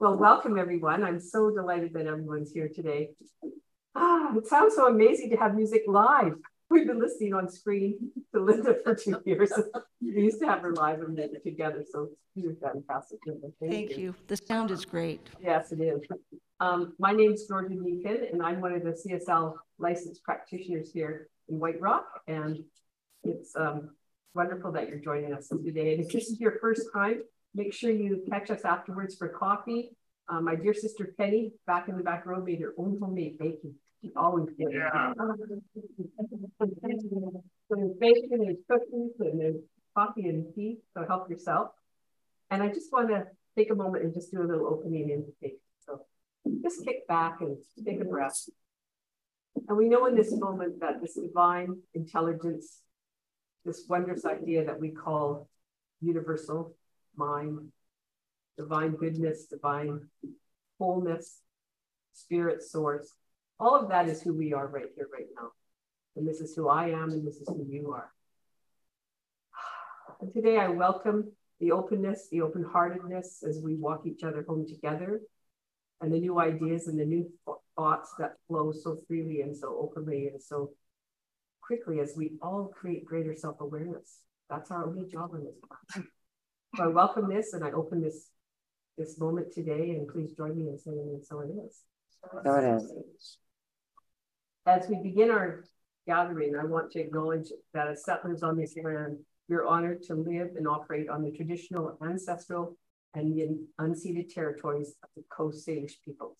Well, welcome everyone. I'm so delighted that everyone's here today. Ah, it sounds so amazing to have music live. We've been listening on screen to Linda for two years. we used to have her live and then together, so you're fantastic. Linda. Thank, Thank you. you. The sound is great. Yes, it is. Um, my name is Georgia Meakin, and I'm one of the CSL licensed practitioners here in White Rock. And it's um, wonderful that you're joining us today. And if this is your first time, make sure you catch us afterwards for coffee. Um, my dear sister Penny, back in the back row, made her own homemade bacon. She always did. Yeah. so there's bacon, there's cookies, and there's coffee and tea. So help yourself. And I just want to take a moment and just do a little opening invitation. So just kick back and take a breath. And we know in this moment that this divine intelligence, this wondrous idea that we call universal mind, divine goodness, divine wholeness, spirit source, all of that is who we are right here, right now. And this is who I am, and this is who you are. And today I welcome the openness, the open heartedness as we walk each other home together, and the new ideas and the new thoughts that flow so freely and so openly and so quickly as we all create greater self awareness. That's our only job in this class. So I welcome this and I open this this moment today, and please join me in saying, and so it is. So it is. As we begin our gathering, I want to acknowledge that as settlers on this land, we're honored to live and operate on the traditional, ancestral, and unceded territories of the Coast Salish peoples.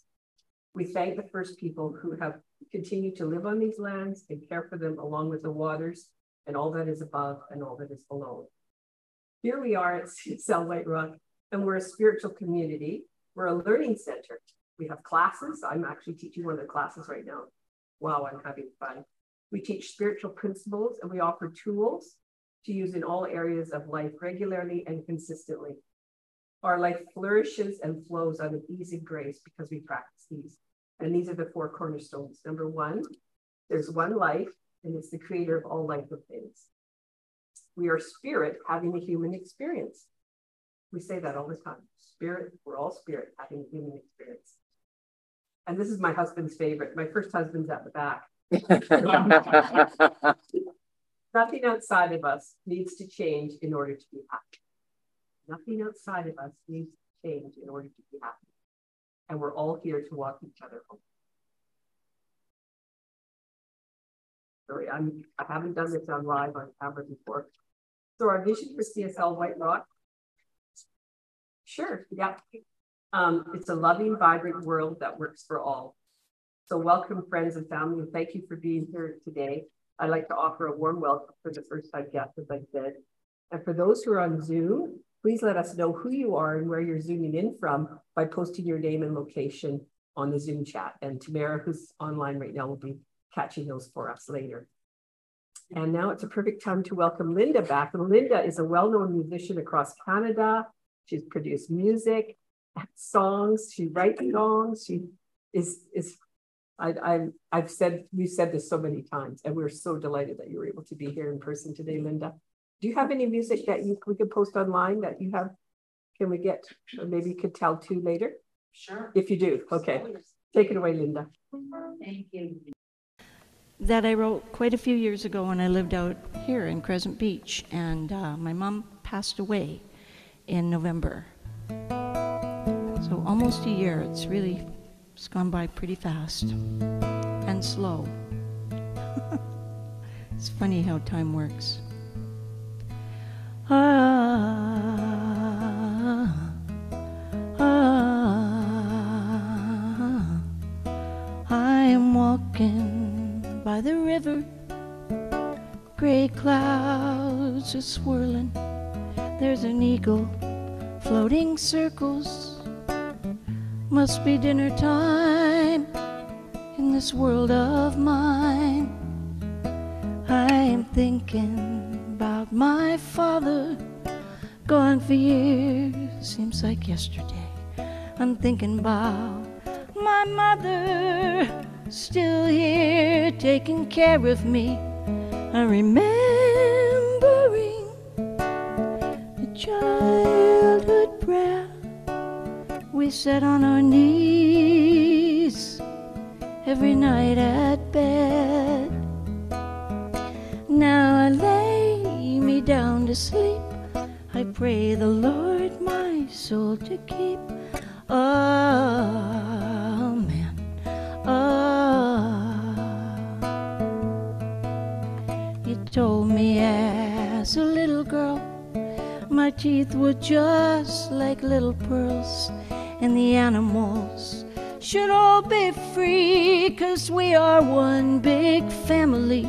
We thank the first people who have continued to live on these lands and care for them along with the waters and all that is above and all that is below. Here we are at CSL White Rock, and we're a spiritual community. We're a learning center. We have classes. I'm actually teaching one of the classes right now. Wow, I'm having fun. We teach spiritual principles and we offer tools to use in all areas of life regularly and consistently. Our life flourishes and flows out of ease and grace because we practice these. And these are the four cornerstones. Number one, there's one life, and it's the creator of all life of things. We are spirit having a human experience. We say that all the time. Spirit, we're all spirit having a human experience. And this is my husband's favorite. My first husband's at the back. Nothing outside of us needs to change in order to be happy. Nothing outside of us needs to change in order to be happy. And we're all here to walk each other home. Sorry, I'm, I haven't done this on live on camera before. So our vision for CSL White Rock, sure, yeah. Um, it's a loving, vibrant world that works for all. So welcome friends and family, and thank you for being here today. I'd like to offer a warm welcome for the first time guests, as I said. And for those who are on Zoom, please let us know who you are and where you're zooming in from by posting your name and location on the Zoom chat. And Tamara, who's online right now, will be catching those for us later. And now it's a perfect time to welcome Linda back. And Linda is a well-known musician across Canada. She's produced music, songs, she writes songs, she is is I, I, I've said, you said this so many times, and we're so delighted that you were able to be here in person today, Linda. Do you have any music that you we could post online that you have? Can we get, or maybe you could tell too later? Sure. If you do, okay. Take it away, Linda. Thank you. That I wrote quite a few years ago when I lived out here in Crescent Beach, and uh, my mom passed away in November. So almost a year. It's really it's gone by pretty fast and slow. it's funny how time works. Ah, by the river. Gray clouds are swirling. There's an eagle floating circles. Must be dinner time in this world of mine. I am thinking about my father, gone for years, seems like yesterday. I'm thinking about my mother, still here taking care of me. I'm remembering the childhood prayer we sat on our knees every night at bed. Now I lay me down to sleep. I pray the Lord my soul to keep. Teeth were just like little pearls, and the animals should all be free, cause we are one big family.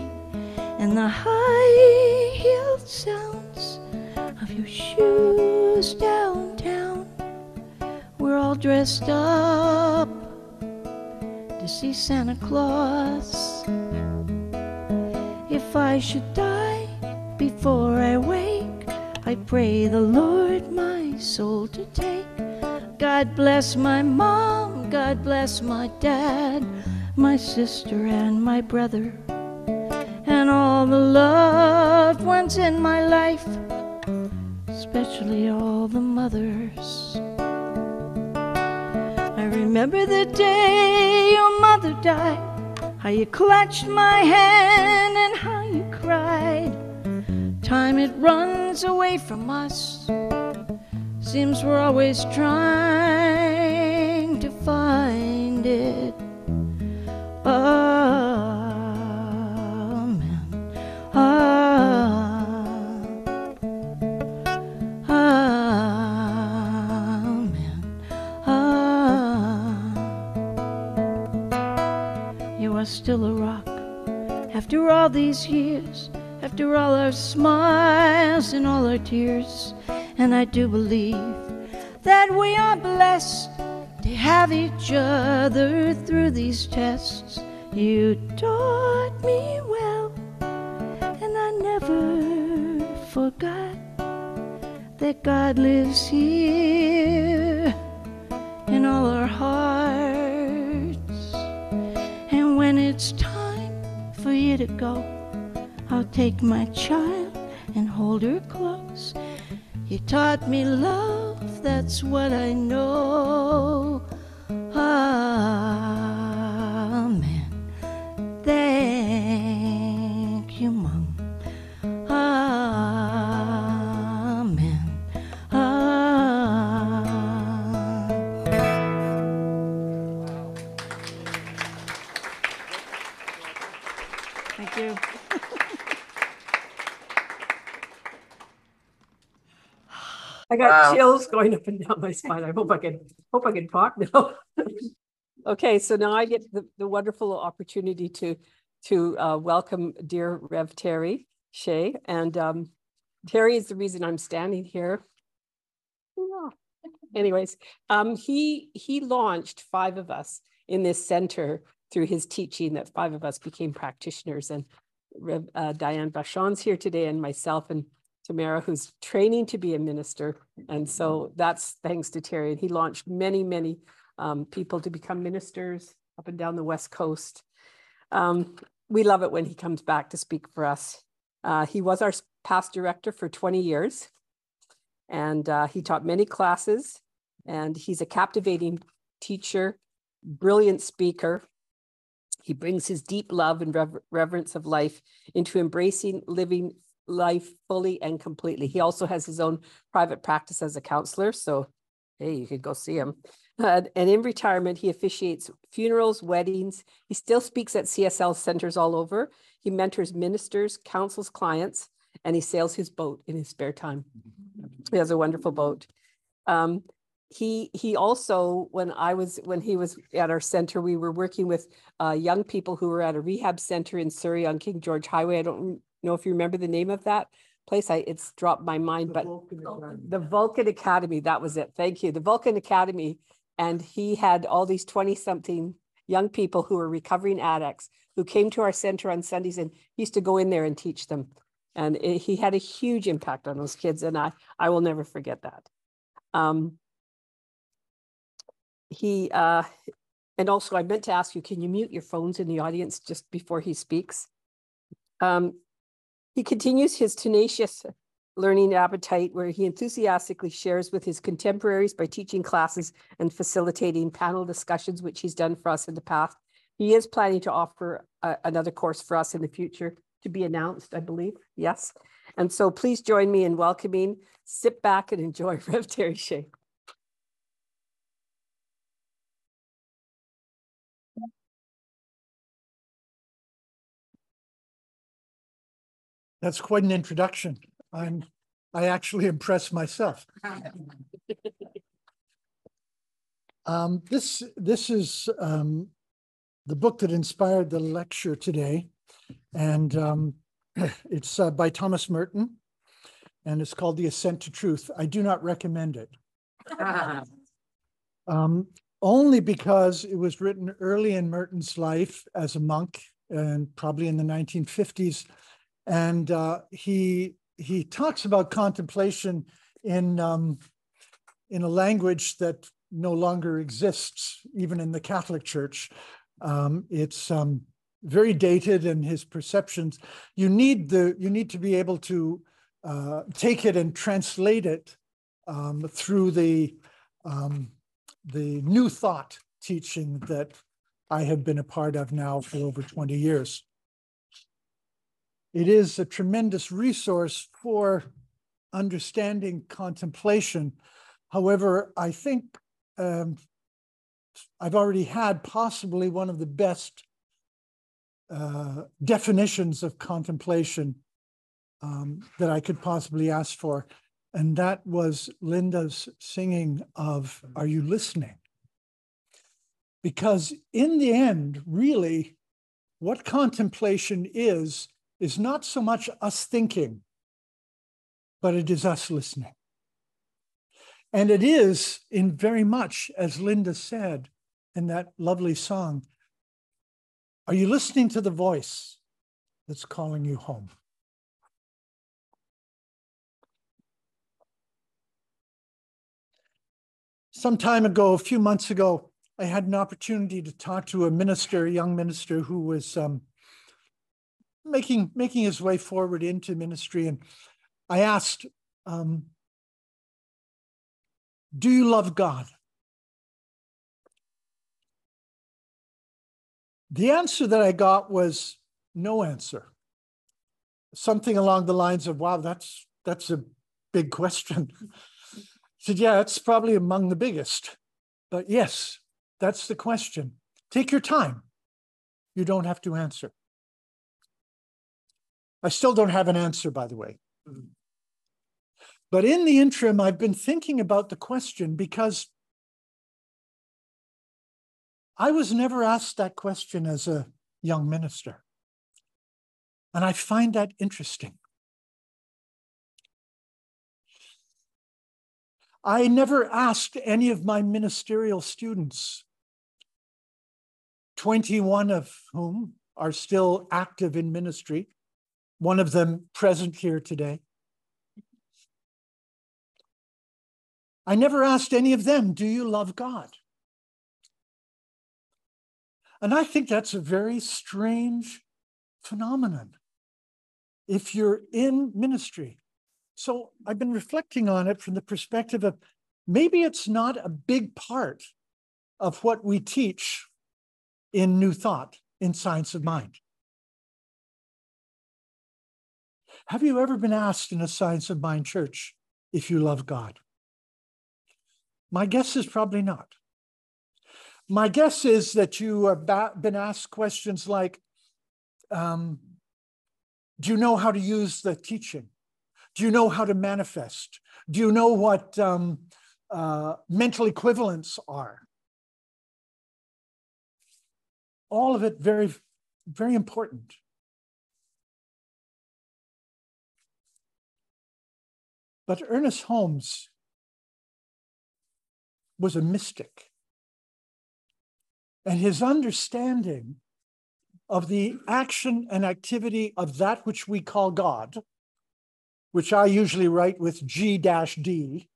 And the high heeled sounds of your shoes downtown, we're all dressed up to see Santa Claus. If I should die before I wake, I pray the Lord my soul to take. God bless my mom, God bless my dad, my sister and my brother, and all the loved ones in my life, especially all the mothers. I remember the day your mother died, how you clutched my hand and how you cried. Time it runs away from us. Seems we're always trying to find it. Amen. Ah. Amen. Ah. You are still a rock after all these years, after all our smiles and all our tears. And I do believe that we are blessed to have each other through these tests. You taught me well, and I never forgot that God lives here in all our hearts. And when it's time for you to go, Take my child and hold her close. You taught me love, that's what I know. Amen. Got Wow. chills going up and down my spine. I hope I can, hope I can talk now. Okay, so now I get the, the wonderful opportunity to, to uh, welcome dear Rev Terry Shea. And um, Terry is the reason I'm standing here. Yeah. Anyways, um, he, he launched five of us in this center through his teaching that five of us became practitioners. And Rev, uh, Diane Vachon's here today and myself and Who's training to be a minister. And so that's thanks to Terry. And he launched many, many um, people to become ministers up and down the West Coast. Um, we love it when he comes back to speak for us. Uh, he was our past director for 20 years, and uh, he taught many classes, and he's a captivating teacher, brilliant speaker. He brings his deep love and rever- reverence of life into embracing living life fully and completely. He also has his own private practice as a counselor. So, hey, you could go see him. Uh, and in retirement, he officiates funerals, weddings. He still speaks at CSL centers all over. He mentors ministers, counsels clients, and he sails his boat in his spare time. He has a wonderful boat. Um, he he also when I was when he was at our center, we were working with uh, young people who were at a rehab center in Surrey on King George Highway. I don't know if you remember the name of that place. I it's dropped my mind, but the Vulcan Academy, that was it. Thank you. The Vulcan Academy. And he had all these 20 something young people who were recovering addicts who came to our center on Sundays and he used to go in there and teach them. And it- he had a huge impact on those kids. And I, I will never forget that. Um, he, uh, and also I meant to ask you, can you mute your phones in the audience just before he speaks? Um, he continues his tenacious learning appetite where he enthusiastically shares with his contemporaries by teaching classes and facilitating panel discussions, which he's done for us in the past. He is planning to offer uh, another course for us in the future to be announced, I believe. Yes. And so please join me in welcoming, sit back and enjoy Rev Terry Shea. That's quite an introduction. I'm, I actually impressed myself. Um, this, this is um, the book that inspired the lecture today. And um, it's uh, by Thomas Merton and it's called The Ascent to Truth. I do not recommend it. Um, only because it was written early in Merton's life as a monk and probably in the 1950s. And uh, he he talks about contemplation in um, in a language that no longer exists, even in the Catholic Church. Um, it's um, very dated, and his perceptions. You need the you need to be able to uh, take it and translate it um, through the um, the new thought teaching that I have been a part of now for over 20 years. It is a tremendous resource for understanding contemplation. However, I think um, I've already had possibly one of the best uh, definitions of contemplation um, that I could possibly ask for. And that was Linda's singing of Are You Listening? Because in the end, really, what contemplation is, is not so much us thinking, but it is us listening. And it is in very much, as Linda said in that lovely song, are you listening to the voice that's calling you home? Some time ago, a few months ago, I had an opportunity to talk to a minister, a young minister who was um, making making his way forward into ministry, and I asked, um, "Do you love God?" The answer that I got was no answer. Something along the lines of, "Wow, that's that's a big question." I said, "Yeah, it's probably among the biggest, but yes, that's the question. Take your time. You don't have to answer." I still don't have an answer, by the way. Mm-hmm. But in the interim, I've been thinking about the question because I was never asked that question as a young minister. And I find that interesting. I never asked any of my ministerial students, 21 of whom are still active in ministry, one of them present here today. I never asked any of them, Do you love God? And I think that's a very strange phenomenon if you're in ministry. So I've been reflecting on it from the perspective of maybe it's not a big part of what we teach in New Thought, in Science of Mind. Have you ever been asked in a Science of Mind church if you love God? My guess is probably not. My guess is that you have been asked questions like um, Do you know how to use the teaching? Do you know how to manifest? Do you know what um, uh, mental equivalents are? All of it very, very important. But Ernest Holmes was a mystic. And his understanding of the action and activity of that which we call God, which I usually write with G D,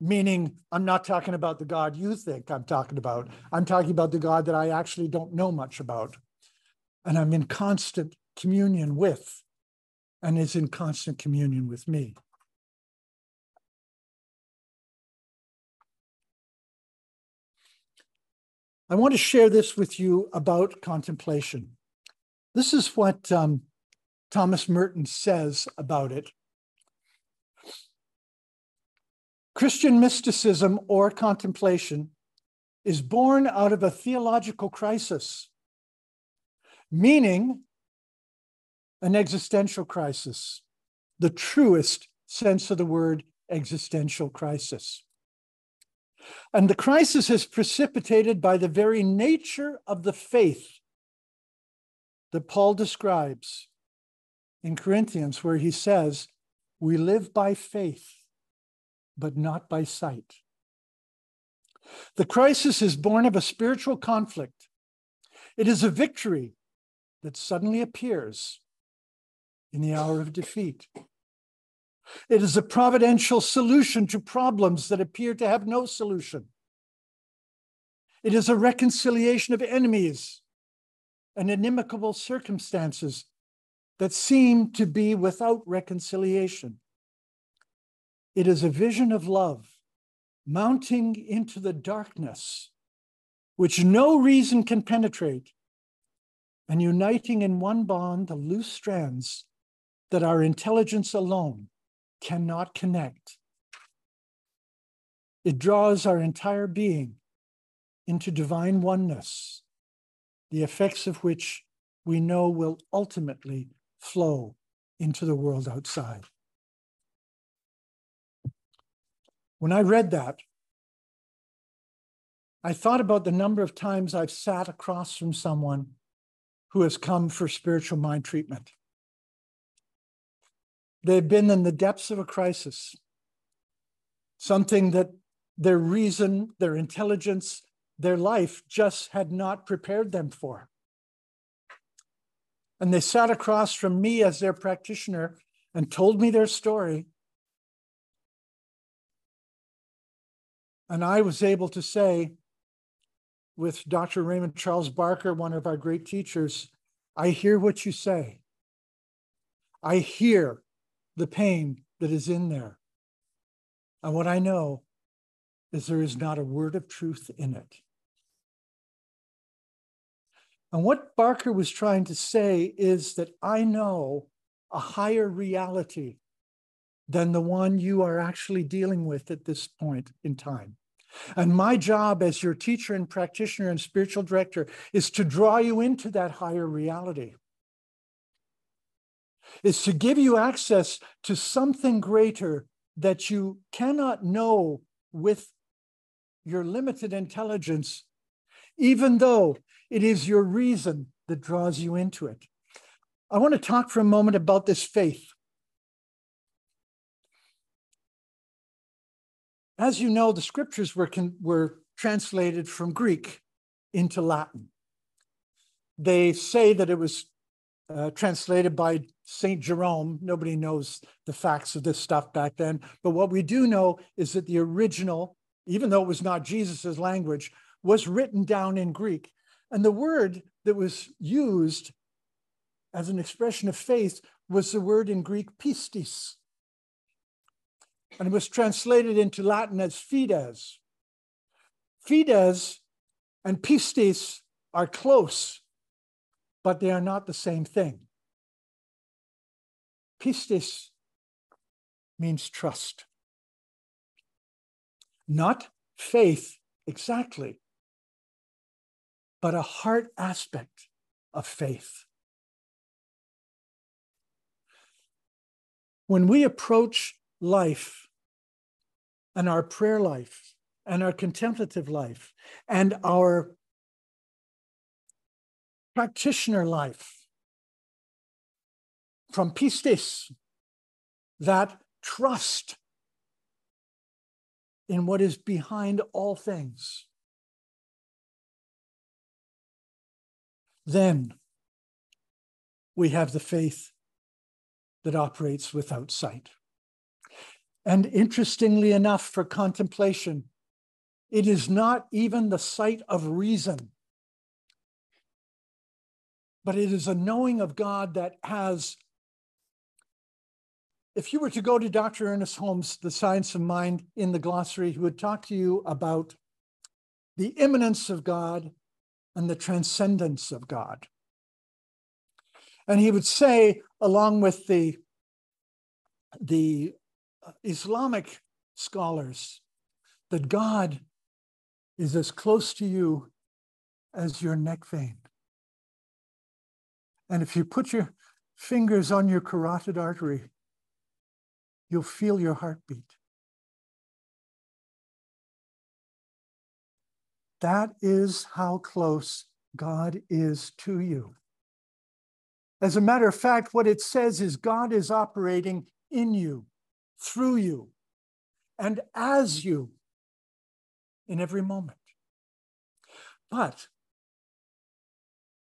meaning I'm not talking about the God you think I'm talking about. I'm talking about the God that I actually don't know much about. And I'm in constant communion with, and is in constant communion with me. I want to share this with you about contemplation. This is what um, Thomas Merton says about it. Christian mysticism or contemplation is born out of a theological crisis, meaning an existential crisis, the truest sense of the word existential crisis. And the crisis is precipitated by the very nature of the faith that Paul describes in Corinthians, where he says, We live by faith, but not by sight. The crisis is born of a spiritual conflict. It is a victory that suddenly appears in the hour of defeat. It is a providential solution to problems that appear to have no solution. It is a reconciliation of enemies and inimical circumstances that seem to be without reconciliation. It is a vision of love mounting into the darkness, which no reason can penetrate, and uniting in one bond the loose strands that our intelligence alone cannot connect. It draws our entire being into divine oneness, the effects of which we know will ultimately flow into the world outside. When I read that, I thought about the number of times I've sat across from someone who has come for spiritual mind treatment. They've been in the depths of a crisis, something that their reason, their intelligence, their life just had not prepared them for. And they sat across from me as their practitioner and told me their story. And I was able to say, with Dr. Raymond Charles Barker, one of our great teachers, I hear what you say. I hear the pain that is in there. And what I know is there is not a word of truth in it. And what Barker was trying to say is that I know a higher reality than the one you are actually dealing with at this point in time. And my job as your teacher and practitioner and spiritual director is to draw you into that higher reality is to give you access to something greater that you cannot know with your limited intelligence, even though it is your reason that draws you into it. I want to talk for a moment about this faith. As you know, the scriptures were, were translated from Greek into Latin. They say that it was uh, translated by St. Jerome. Nobody knows the facts of this stuff back then. But what we do know is that the original, even though it was not Jesus's language, was written down in Greek. And the word that was used as an expression of faith was the word in Greek pistis. And it was translated into Latin as fides. Fides and pistis are close but they are not the same thing. Pistis means trust, not faith exactly, but a heart aspect of faith. When we approach life and our prayer life and our contemplative life and our practitioner life from pistis, that trust in what is behind all things. Then we have the faith that operates without sight. And interestingly enough, for contemplation, it is not even the sight of reason but it is a knowing of God that has. If you were to go to Dr. Ernest Holmes, The Science of Mind in the glossary, he would talk to you about the immanence of God and the transcendence of God. And he would say, along with the, the Islamic scholars, that God is as close to you as your neck vein. And if you put your fingers on your carotid artery, you'll feel your heartbeat. That is how close God is to you. As a matter of fact, what it says is God is operating in you, through you, and as you in every moment. But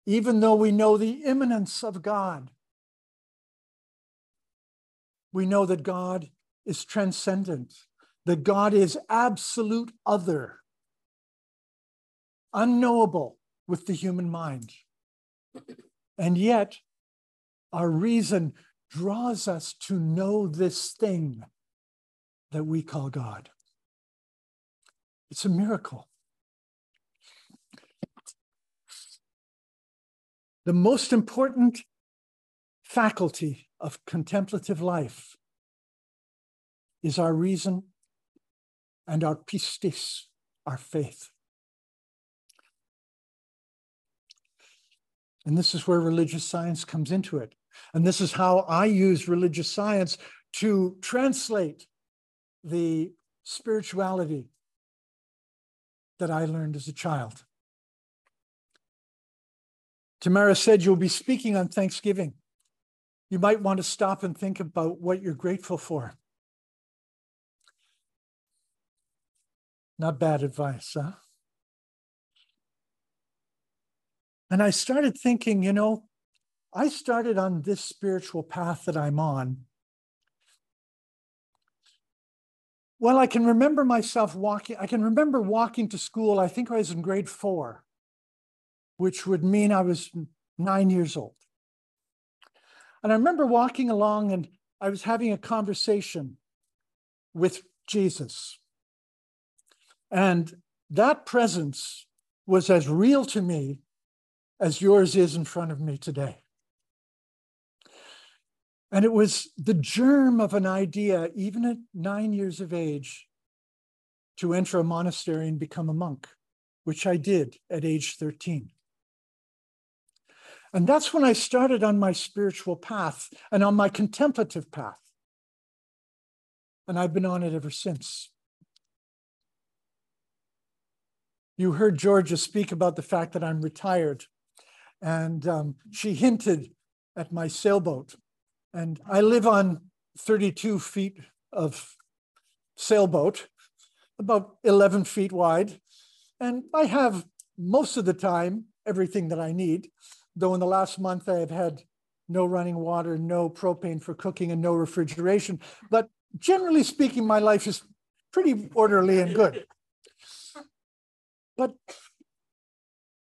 even though we know the immanence of God, we know that God is transcendent, that God is absolute other, unknowable with the human mind. And yet, our reason draws us to know this thing that we call God. It's a miracle. The most important faculty of contemplative life is our reason and our pistis, our faith. And this is where religious science comes into it. And this is how I use religious science to translate the spirituality that I learned as a child. Tamara said you'll be speaking on Thanksgiving. You might want to stop and think about what you're grateful for. Not bad advice, huh? And I started thinking, you know, I started on this spiritual path that I'm on. Well, I can remember myself walking, I can remember walking to school. I think I was in grade four, which would mean I was nine years old. And I remember walking along and I was having a conversation with Jesus. And that presence was as real to me as yours is in front of me today. And it was the germ of an idea, even at nine years of age, to enter a monastery and become a monk, which I did at age 13. And that's when I started on my spiritual path and on my contemplative path. And I've been on it ever since. You heard Georgia speak about the fact that I'm retired, and um, she hinted at my sailboat. And I live on 32 feet of sailboat, about 11 feet wide. And I have most of the time everything that I need, though in the last month I have had no running water, no propane for cooking, and no refrigeration. But generally speaking, my life is pretty orderly and good. But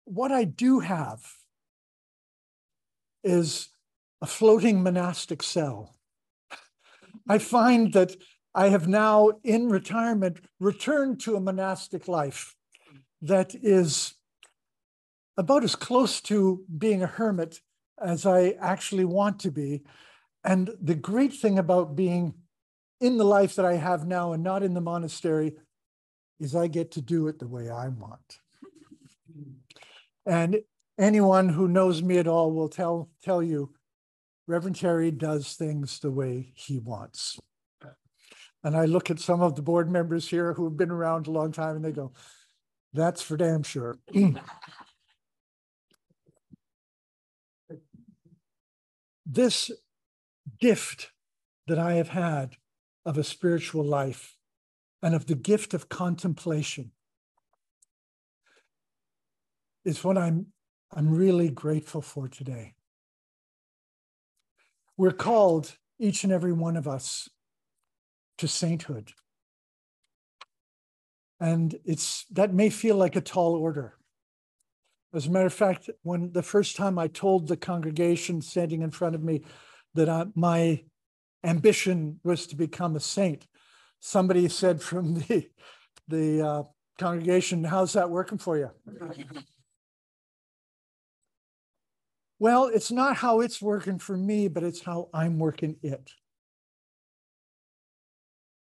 what I do have is a floating monastic cell. I find that I have now, in retirement, returned to a monastic life that is about as close to being a hermit as I actually want to be. And the great thing about being in the life that I have now and not in the monastery is I get to do it the way I want. And anyone who knows me at all will tell, tell you Reverend Terry does things the way he wants. And I look at some of the board members here who have been around a long time and they go, that's for damn sure. this gift that I have had of a spiritual life and of the gift of contemplation is what I'm, I'm really grateful for today. We're called, each and every one of us, to sainthood. And it's that may feel like a tall order. As a matter of fact, when the first time I told the congregation standing in front of me that I, my ambition was to become a saint, somebody said from the the uh, Congregation, how's that working for you? Well, it's not how it's working for me, but it's how I'm working it.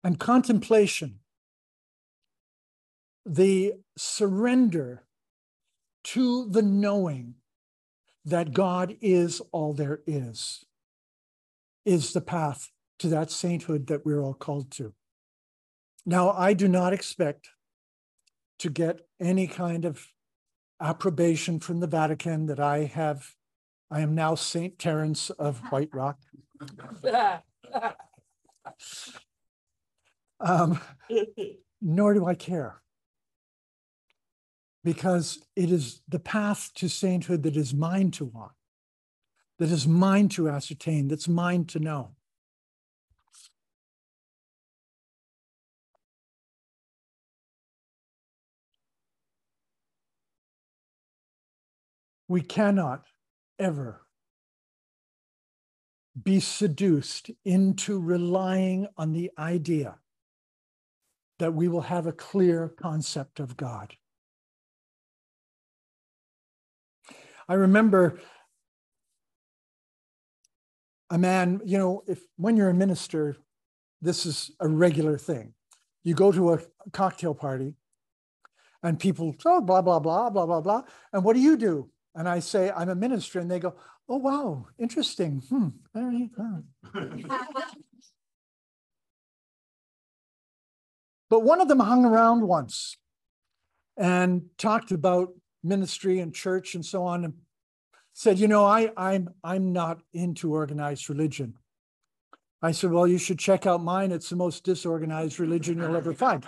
And contemplation, the surrender to the knowing that God is all there is, is the path to that sainthood that we're all called to. Now, I do not expect to get any kind of approbation from the Vatican that I have, I am now Saint Terence of White Rock. Um, nor do I care. Because it is the path to sainthood that is mine to walk, that is mine to ascertain, that's mine to know. We cannot ever be seduced into relying on the idea that we will have a clear concept of God. I remember a man, you know, if when you're a minister, this is a regular thing. You go to a cocktail party and people, oh, blah, blah, blah, blah, blah, blah. And what do you do? And I say, I'm a minister. And they go, oh, wow, interesting. Hmm. but one of them hung around once and talked about ministry and church and so on and said, you know, I, I'm, I'm not into organized religion. I said, well, you should check out mine. It's the most disorganized religion you'll ever find.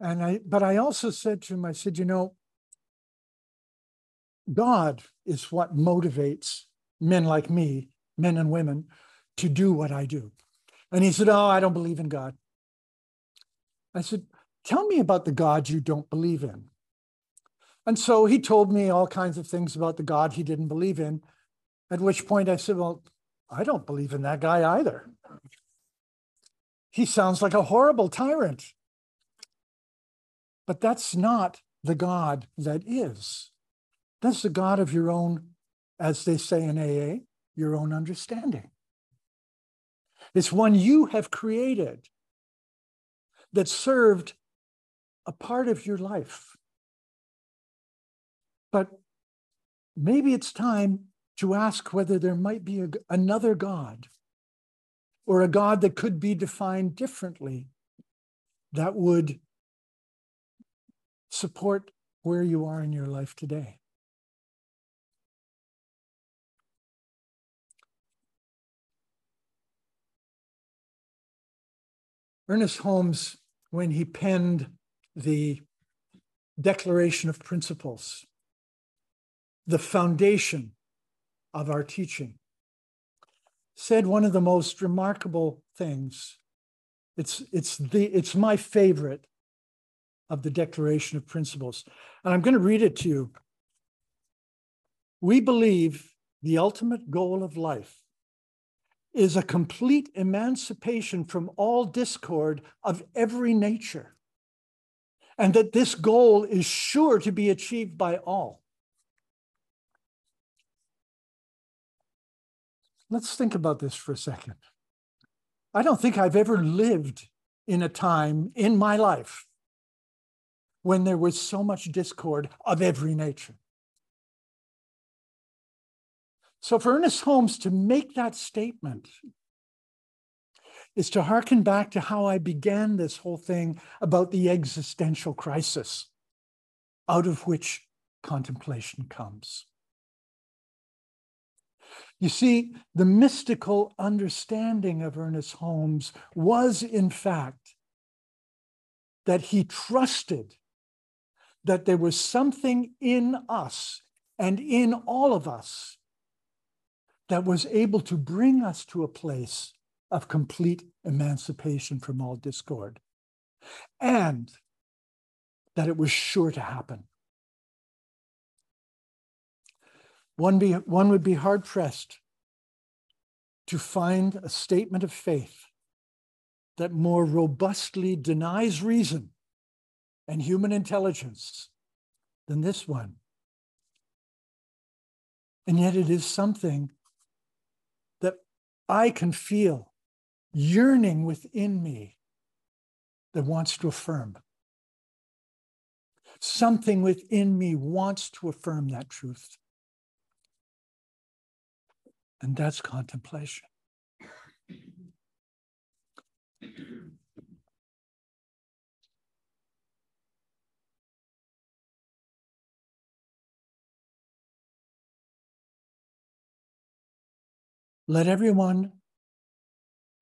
And I, but I also said to him, I said, you know, God is what motivates men like me, men and women, to do what I do. And he said, Oh, I don't believe in God. I said, Tell me about the God you don't believe in. And so he told me all kinds of things about the God he didn't believe in. At which point I said, Well, I don't believe in that guy either. He sounds like a horrible tyrant. But that's not the God that is. That's the God of your own, as they say in AA, your own understanding. It's one you have created that served a part of your life. But maybe it's time to ask whether there might be a, another God or a God that could be defined differently that would support where you are in your life today. Ernest Holmes, when he penned the Declaration of Principles, the foundation of our teaching, said one of the most remarkable things. It's, it's, the, it's my favorite of the Declaration of Principles. And I'm going to read it to you. We believe the ultimate goal of life is a complete emancipation from all discord of every nature, and that this goal is sure to be achieved by all. Let's think about this for a second. I don't think I've ever lived in a time in my life when there was so much discord of every nature. So for Ernest Holmes to make that statement is to hearken back to how I began this whole thing about the existential crisis out of which contemplation comes. You see, the mystical understanding of Ernest Holmes was, in fact, that he trusted that there was something in us and in all of us that was able to bring us to a place of complete emancipation from all discord, and that it was sure to happen. One, be, one would be hard pressed to find a statement of faith that more robustly denies reason and human intelligence than this one. And yet it is something that I can feel yearning within me that wants to affirm. Something within me wants to affirm that truth. And that's contemplation. Let everyone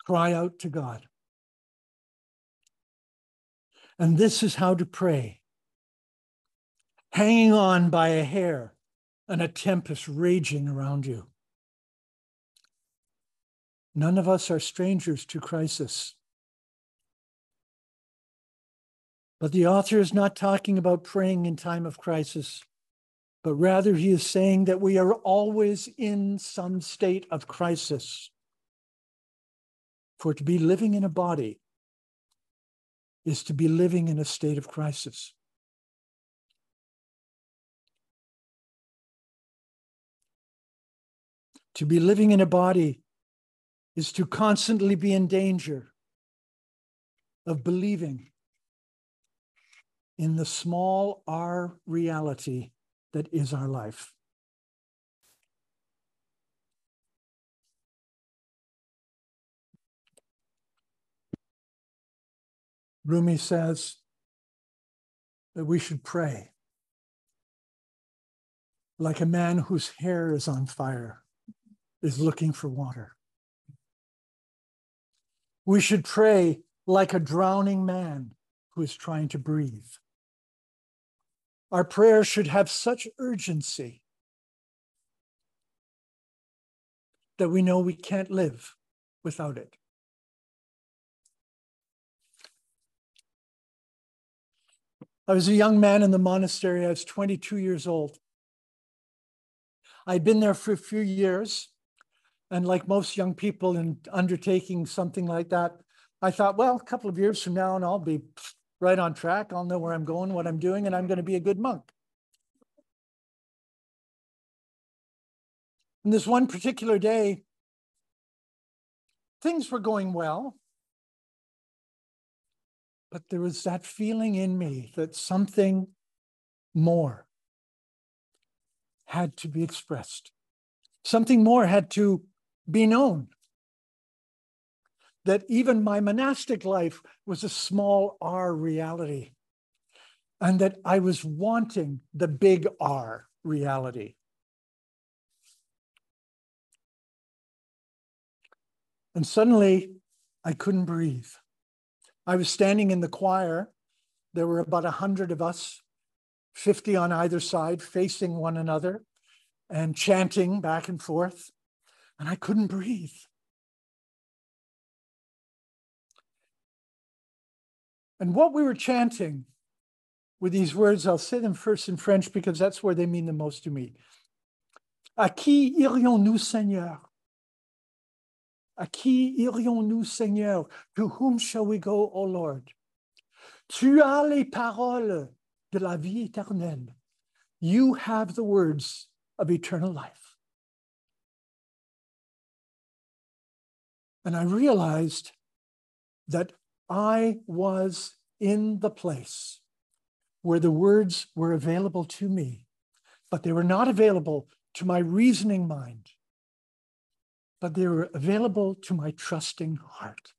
cry out to God. And this is how to pray hanging on by a hair and a tempest raging around you. None of us are strangers to crisis. But the author is not talking about praying in time of crisis, but rather he is saying that we are always in some state of crisis. For to be living in a body is to be living in a state of crisis. To be living in a body is to constantly be in danger of believing in the small r reality that is our life. Rumi says that we should pray like a man whose hair is on fire is looking for water. We should pray like a drowning man who is trying to breathe. Our prayers should have such urgency that we know we can't live without it. I was a young man in the monastery. I was 22 years old. I'd been there for a few years. And like most young people in undertaking something like that, I thought, well, a couple of years from now, and I'll be right on track. I'll know where I'm going, what I'm doing, and I'm going to be a good monk. And this one particular day, things were going well. But there was that feeling in me that something more had to be expressed. Something more had to be known. That even my monastic life was a small r reality, and that I was wanting the big R reality. And suddenly I couldn't breathe. I was standing in the choir. There were about a hundred of us, 50 on either side, facing one another and chanting back and forth. And I couldn't breathe. And what we were chanting with these words, I'll say them first in French because that's where they mean the most to me. À qui irions-nous, Seigneur? À qui irions-nous, Seigneur? To whom shall we go, O Lord? Tu as les paroles de la vie éternelle. You have the words of eternal life. And I realized that I was in the place where the words were available to me, but they were not available to my reasoning mind but they were available to my trusting heart.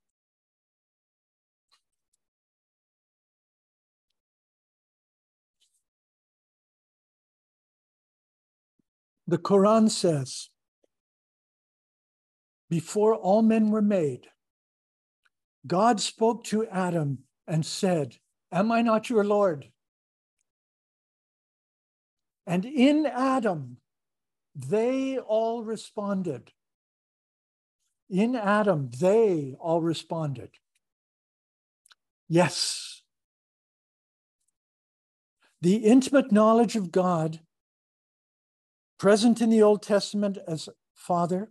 The Quran says, before all men were made, God spoke to Adam and said, Am I not your Lord? And in Adam, they all responded, in Adam, they all responded, Yes. The intimate knowledge of God, present in the Old Testament as Father,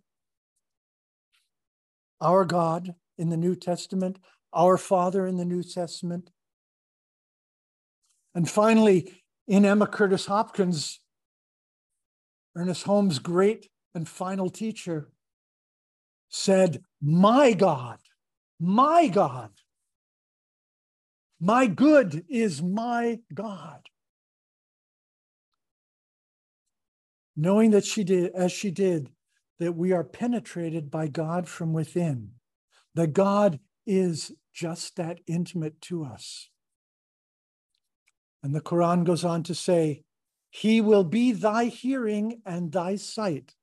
our God in the New Testament Our Father in the New Testament. And finally, in Emma Curtis Hopkins, Ernest Holmes' great and final teacher, said, My God, my God, my good is my God. Knowing that she did, as she did, that we are penetrated by God from within, that God is just that intimate to us. And the Quran goes on to say, He will be thy hearing and thy sight.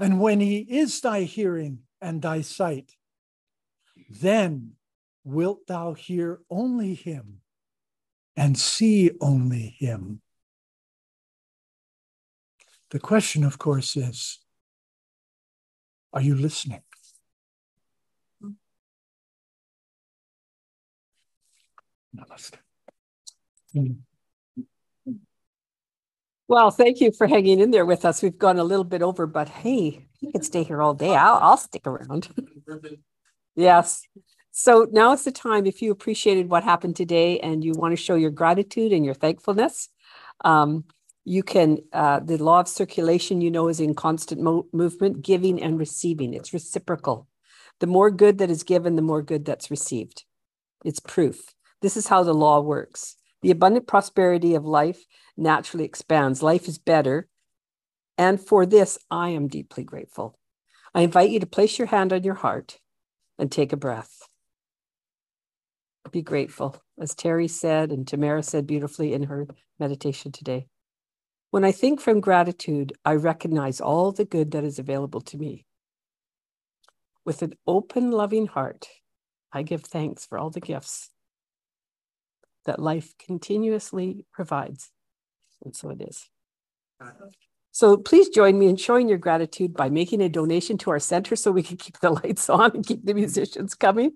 And when He is thy hearing and thy sight, then wilt thou hear only Him and see only Him. The question, of course, is are you listening? Namaste. Hmm. Well, thank you for hanging in there with us. We've gone a little bit over, but hey, you can stay here all day. I'll, I'll stick around. yes. So now is the time if you appreciated what happened today and you want to show your gratitude and your thankfulness. Um, you can, uh, the law of circulation, you know, is in constant mo- movement, giving and receiving. It's reciprocal. The more good that is given, the more good that's received. It's proof. This is how the law works. The abundant prosperity of life naturally expands. Life is better. And for this, I am deeply grateful. I invite you to place your hand on your heart and take a breath. Be grateful, as Terry said and Tamara said beautifully in her meditation today. When I think from gratitude, I recognize all the good that is available to me. With an open, loving heart, I give thanks for all the gifts that life continuously provides. And so it is. So please join me in showing your gratitude by making a donation to our center so we can keep the lights on and keep the musicians coming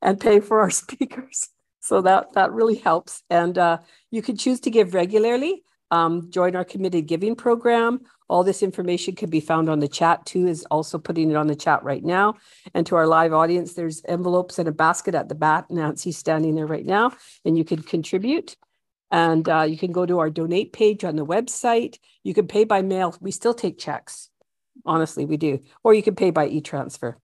and pay for our speakers. So that, that really helps. And uh, you can choose to give regularly um, join our committed giving program. All this information can be found on the chat too, is also putting it on the chat right now. And to our live audience, there's envelopes and a basket at the back. Nancy's standing there right now, and you can contribute. And uh, you can go to our donate page on the website. You can pay by mail. We still take checks. Honestly, we do. Or you can pay by e transfer.